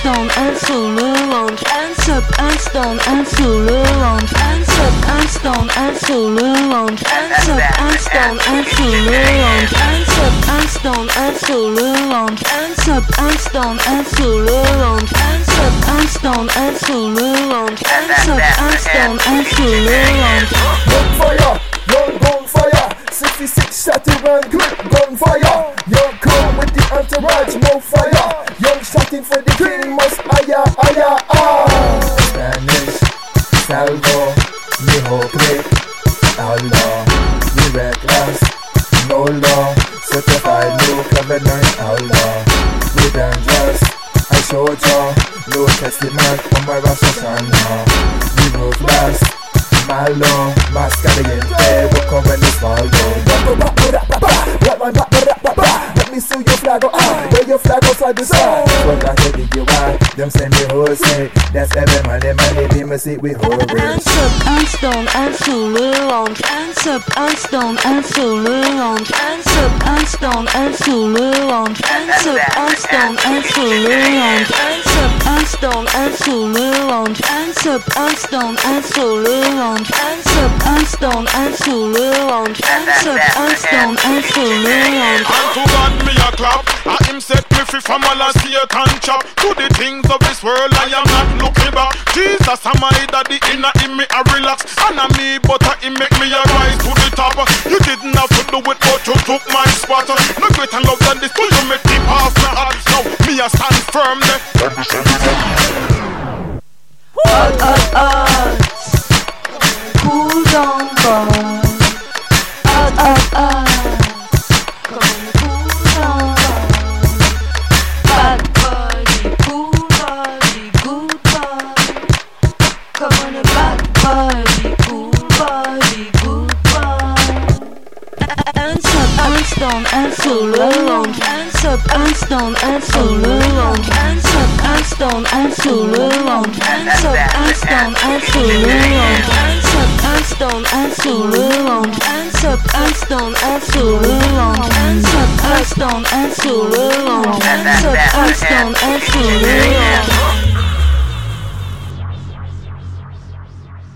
stone and solulong and sub and stone and solulong and sub and stone and solulong and sub and stone and solulong and sub and stone and solulong and sub and stone and solulong and sub and stone and solulong and sub and stone and solulong Gunfire, gun, gunfire, 66 Shatterman grip gunfire. más allá, allá, ah. Spanish, salvo, mi hope, Allah, mi reckless, no law, certified new covenant, Allah, we dangerous, I showed ya, no testament on my Rosh Hashanah, we ruthless, my law, mascara in fair, we're this follow. Let me see your flag, oh, where your flag, oh, flag is, ah. Them send me whole snake. That's every man, them they be me sick with whole rich. And sub, and stone, and solo long. And sub, and stone, and solo long. And sub, and stone, and solo long. And sub, and stone, and solo long. And sub, and stone, and solo. And sub, and stone, and. Hands up and stone and solo lounge. Hands up and stone and solo lounge. And to God me a clap. And him set me free from all a Satan chop To the things of this world I am not looking back. Jesus am my daddy inna him me a relax. And a me but a him make me a rise to the top. You didn't have to do it but you took my spot. No greater love than this till you make me pass my heart. Now me a stand firm there. Hot, hot, hot. stone and so long and sub and stone and so long and sub and stone and so long and sub and stone and so long and sub and stone and so long and sub and stone and so long and sub and stone and so long and sub and stone and so long